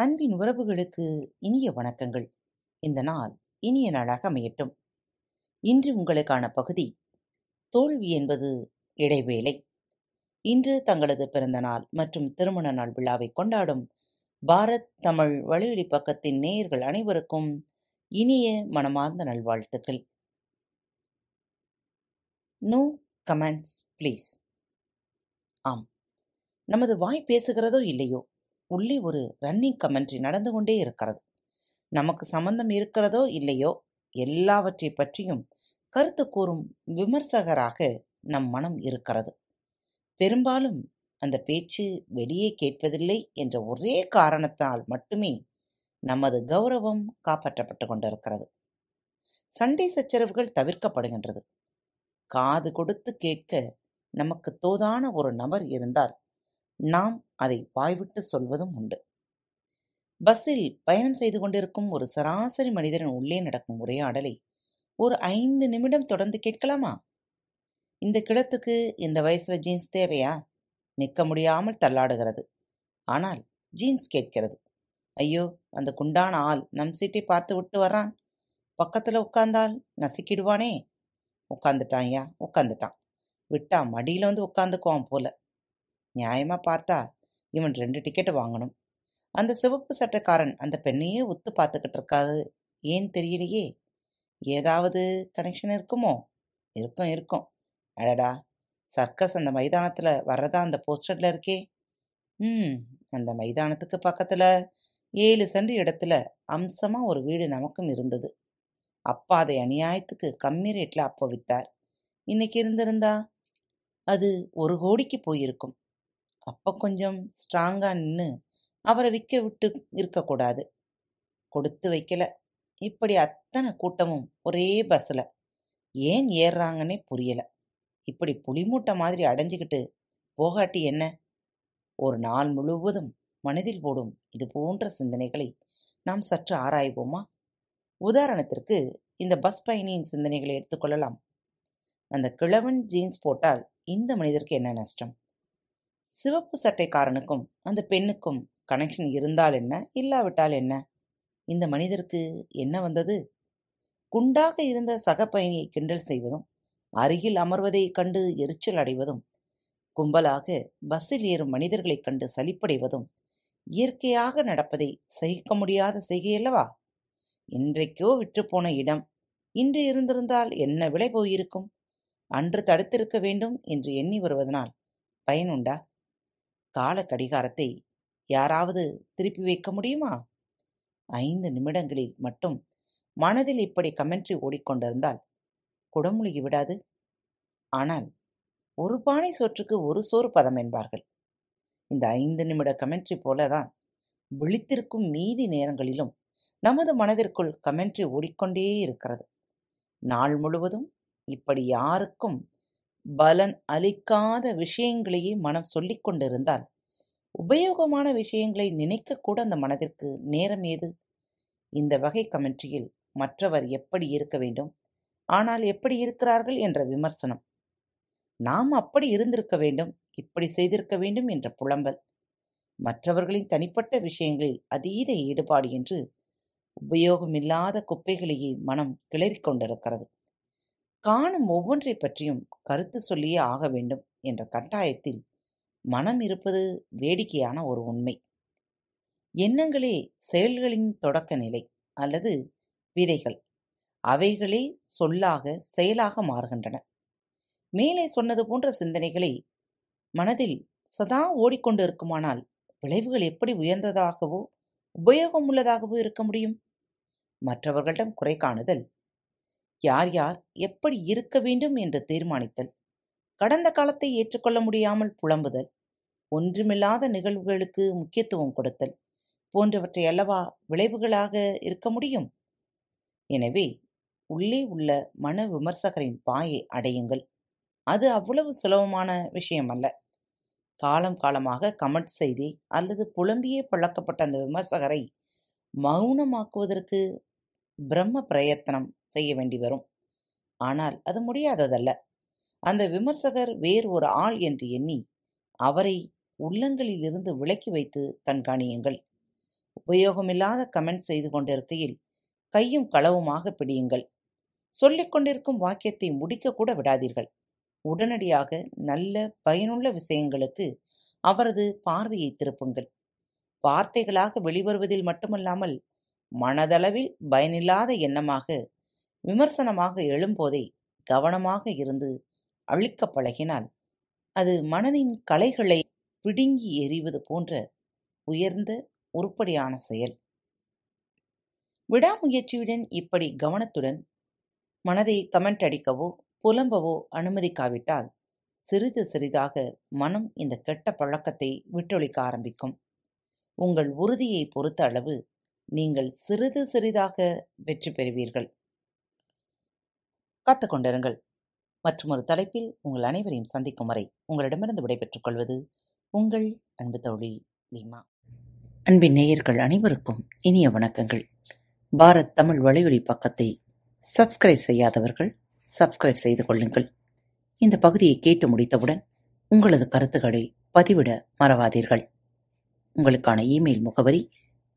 அன்பின் உறவுகளுக்கு இனிய வணக்கங்கள். இந்த நாள் இனிய நாளாக அமையட்டும். இன்று உங்களுக்கான பகுதி தோல்வி என்பது இடைவேளை. இன்று தங்களது பிறந்த நாள் மற்றும் திருமண நாள் விழாவை கொண்டாடும் பாரத் தமிழ் வலியுடி பக்கத்தின் நேயர்கள் அனைவருக்கும் இனிய மனமார்ந்த நல்வாழ்த்துக்கள். No comments please. ஆம், நமது வாய் பேசுகிறதோ இல்லையோ, உள்ளே ஒரு ரன்னிங் கமெண்ட்ரி நடந்து கொண்டே இருக்கிறது. நமக்கு சம்பந்தம் இருக்கிறதோ இல்லையோ, எல்லாவற்றைப் பற்றியும் கருத்து கூறும் விமர்சகராக நம் மனம் இருக்கிறது. பெரும்பாலும் அந்த பேச்சு வெளியே கேட்பதில்லை என்ற ஒரே காரணத்தால் மட்டுமே நமது கௌரவம் காப்பாற்றப்பட்டு கொண்டிருக்கிறது. சண்டை சச்சரவுகள் தவிர்க்கப்படுகின்றது. காது கொடுத்து கேட்க நமக்கு தோதான ஒரு நபர் இருந்தால் நாம் அதை வாய்விட்டு சொல்வதும் உண்டு. பஸ்ஸில் பயணம் செய்து கொண்டிருக்கும் ஒரு சராசரி மனிதரின் உள்ளே நடக்கும் உரையாடலை ஒரு ஐந்து நிமிடம் தொடர்ந்து கேட்கலாமா? இந்த கிடத்துக்கு இந்த வயசுல ஜீன்ஸ் தேவையா? நிற்க முடியாமல் தள்ளாடுகிறது. ஆனால் ஜீன்ஸ் கேட்கிறது. ஐயோ, அந்த குண்டான ஆள் நம் சீட்டை பார்த்து விட்டு வர்றான். பக்கத்துல உட்கார்ந்தால் நசுக்கிடுவானே. உட்கார்ந்துட்டான்யா, உட்காந்துட்டான் விட்டா மடியில வந்து உட்காந்துக்குவான் போல. நியாயமா பார்த்தா இவன் ரெண்டு டிக்கெட்டு வாங்கணும். அந்த சிவப்பு சட்டைக்காரன் அந்த பெண்ணையே உத்து பார்த்துக்கிட்டு இருக்காது ஏன் தெரியலையே. ஏதாவது கனெக்ஷன் இருக்குமோ? இருக்கும் இருக்கும். அடடா, சர்க்கஸ் அந்த மைதானத்தில் வர்றதா அந்த போஸ்டரில் இருக்கே. ம், அந்த மைதானத்துக்கு பக்கத்தில் ஏழு சென்று இடத்துல அம்சமாக ஒரு வீடு நமக்கும் இருந்தது. அப்பா அதை அநியாயத்துக்கு கம்மி ரேட்டில் அப்போ வித்தார். இன்னைக்கு இருந்திருந்தா அது ஒரு கோடிக்கு போயிருக்கும். அப்போ கொஞ்சம் ஸ்ட்ராங்காக நின்று அவரை விற்க விட்டு இருக்கக்கூடாது. கொடுத்து வைக்கல. இப்படி அத்தனை கூட்டமும் ஒரே பஸ்ஸில் ஏன் ஏறுறாங்கன்னே புரியல. இப்படி புளிமூட்டை மாதிரி அடைஞ்சுக்கிட்டு போகாட்டி என்ன? ஒரு நாள் முழுவதும் மனதில் ஓடும் இது போன்ற சிந்தனைகளை நாம் சற்று ஆராய்வோமா? உதாரணத்திற்கு இந்த பஸ் பயணியின் சிந்தனைகளை எடுத்துக்கொள்ளலாம். அந்த கிழவன் ஜீன்ஸ் போட்டால் இந்த மனிதருக்கு என்ன நஷ்டம்? சிவப்பு சட்டைக்காரனுக்கும் அந்த பெண்ணுக்கும் கனெக்ஷன் இருந்தால் என்ன, இல்லாவிட்டால் என்ன? இந்த மனிதருக்கு என்ன வந்தது? குண்டாக இருந்த சக பயணியை கிண்டல் செய்வதும், அருகில் அமர்வதைக் கண்டு எரிச்சல் அடைவதும், கும்பலாக பஸ்ஸில் ஏறும் மனிதர்களைக் கண்டு சலிப்படைவதும் இயற்கையாக நடப்பதை சகிக்க முடியாத செய்கையல்லவா? இன்றைக்கோ விற்றுப்போன இடம் இன்று இருந்திருந்தால் என்ன விலை போயிருக்கும்? அன்று தடுத்திருக்க வேண்டும் என்று எண்ணி வருவதனால் பயனுண்டா? கால கடிகாரத்தை யாராவது திருப்பி வைக்க முடியுமா? ஐந்து நிமிடங்களில் மட்டும் மனதில் இப்படி கமெண்ட்ரி ஓடிக்கொண்டிருந்தால் குடமுழுகி விடாது? ஆனால் ஒரு பானை சோற்றுக்கு ஒரு சோறு பதம் என்பார்கள். இந்த ஐந்து நிமிட கமெண்ட்ரி போலதான் விழித்திருக்கும் மீதி நேரங்களிலும் நமது மனதிற்குள் கமெண்ட்ரி ஓடிக்கொண்டே இருக்கிறது. நாள் முழுவதும் இப்படி யாருக்கும் பலன் அளிக்காத விஷயங்களையே மனம் சொல்லிக் கொண்டிருந்தால் உபயோகமான விஷயங்களை நினைக்கக்கூட அந்த மனதிற்கு நேரம் ஏது? இந்த வகை கமெண்ட்ரியில் மற்றவர் எப்படி இருக்க வேண்டும், ஆனால் எப்படி இருக்கிறார்கள் என்ற விமர்சனம். நாம் அப்படி இருந்திருக்க வேண்டும், இப்படி செய்திருக்க வேண்டும் என்ற புலம்பல். மற்றவர்களின் தனிப்பட்ட விஷயங்களில் அதீத ஈடுபாடு என்று உபயோகமில்லாத குப்பைகளையே மனம் கிளறிக் கொண்டிருக்கிறது. காணும் ஒவ்வொன்றைப் பற்றியும் கருத்து சொல்லியே ஆக வேண்டும் என்ற கட்டாயத்தில் மனம் இருப்பது வேடிக்கையான ஒரு உண்மை. எண்ணங்களே செயல்களின் தொடக்க நிலை அல்லது விதைகள். அவைகளே சொல்லாக, செயலாக மாறுகின்றன. மேலே சொன்னது போன்ற சிந்தனைகளை மனதில் சதா ஓடிக்கொண்டிருக்குமானால் விளைவுகள் எப்படி உயர்ந்ததாகவோ, உபயோகமுள்ளதாகவோ இருக்க முடியும்? மற்றவர்களிடம் குறை காணுதல், யார் யார் எப்படி இருக்க வேண்டும் என்று தீர்மானித்தல், கடந்த காலத்தை ஏற்றுக்கொள்ள முடியாமல் புலம்புதல், ஒன்றுமில்லாத நிகழ்வுகளுக்கு முக்கியத்துவம் கொடுத்தல் போன்றவற்றை அல்லவா விளைவுகளாக இருக்க முடியும்? எனவே உள்ளே உள்ள மன விமர்சகரின் பாயை அடையுங்கள். அது அவ்வளவு சுலபமான விஷயமல்ல. காலம் காலமாக கமெண்ட் செய்தி அல்லது புலம்பியே பழக்கப்பட்ட அந்த விமர்சகரை மௌனமாக்குவதற்கு பிரம்ம பிரயத்தனம் செய்ய வேண்டி வரும். ஆனால் அது முடியாததல்ல. அந்த விமர்சகர் வேறு ஒரு ஆள் என்று எண்ணி அவரை உள்ளங்களிலிருந்து விலக்கி வைத்து கண்காணியுங்கள். உபயோகமில்லாத கமெண்ட் செய்து கொண்டிருக்கையில் கையும் களவுமாக பிடியுங்கள் சொல்லிக் கொண்டிருக்கும் வாக்கியத்தை முடிக்கக்கூட விடாதீர்கள் உடனடியாக நல்ல பயனுள்ள விஷயங்களுக்கு அவரது பார்வையை திருப்புங்கள் வார்த்தைகளாக வெளிவருவதில் மட்டுமல்லாமல் மனதளவில் பயனில்லாத எண்ணமாக விமர்சனமாக எழும்போதே கவனமாக இருந்து அழிக்கப் பழகினால் அது மனதின் கலைகளை பிடுங்கி எறிவது போன்ற உயர்ந்த உருப்படியான செயல். விடாமுயற்சியுடன் இப்படி கவனத்துடன் மனதை கமெண்ட் அடிக்கவோ புலம்பவோ அனுமதிக்காவிட்டால் சிறிது சிறிதாக மனம் இந்த கெட்ட பழக்கத்தை விட்டொழிக்க ஆரம்பிக்கும். உங்கள் உறுதியை பொறுத்த அளவு நீங்கள் சிறிது சிறிதாக வெற்றி பெறுவீர்கள். காத்துக்கொண்டிருங்கள் மற்றொரு தலைப்பில் உங்கள் அனைவரையும் சந்திக்கும் வரை உங்களிடமிருந்து விடைபெற்றுக் கொள்வது உங்கள் அன்பு தோழி லீமா. அன்பின் நேயர்கள் அனைவருக்கும் இனிய வணக்கங்கள். பாரத் தமிழ் வலையொலி பக்கத்தை சப்ஸ்கிரைப் செய்யாதவர்கள் சப்ஸ்கிரைப் செய்து கொள்ளுங்கள். இந்த பகுதியை கேட்டு முடித்தவுடன் உங்களது கருத்துக்களை பதிவிட மறவாதீர்கள். உங்களுக்கான இமெயில் முகவரி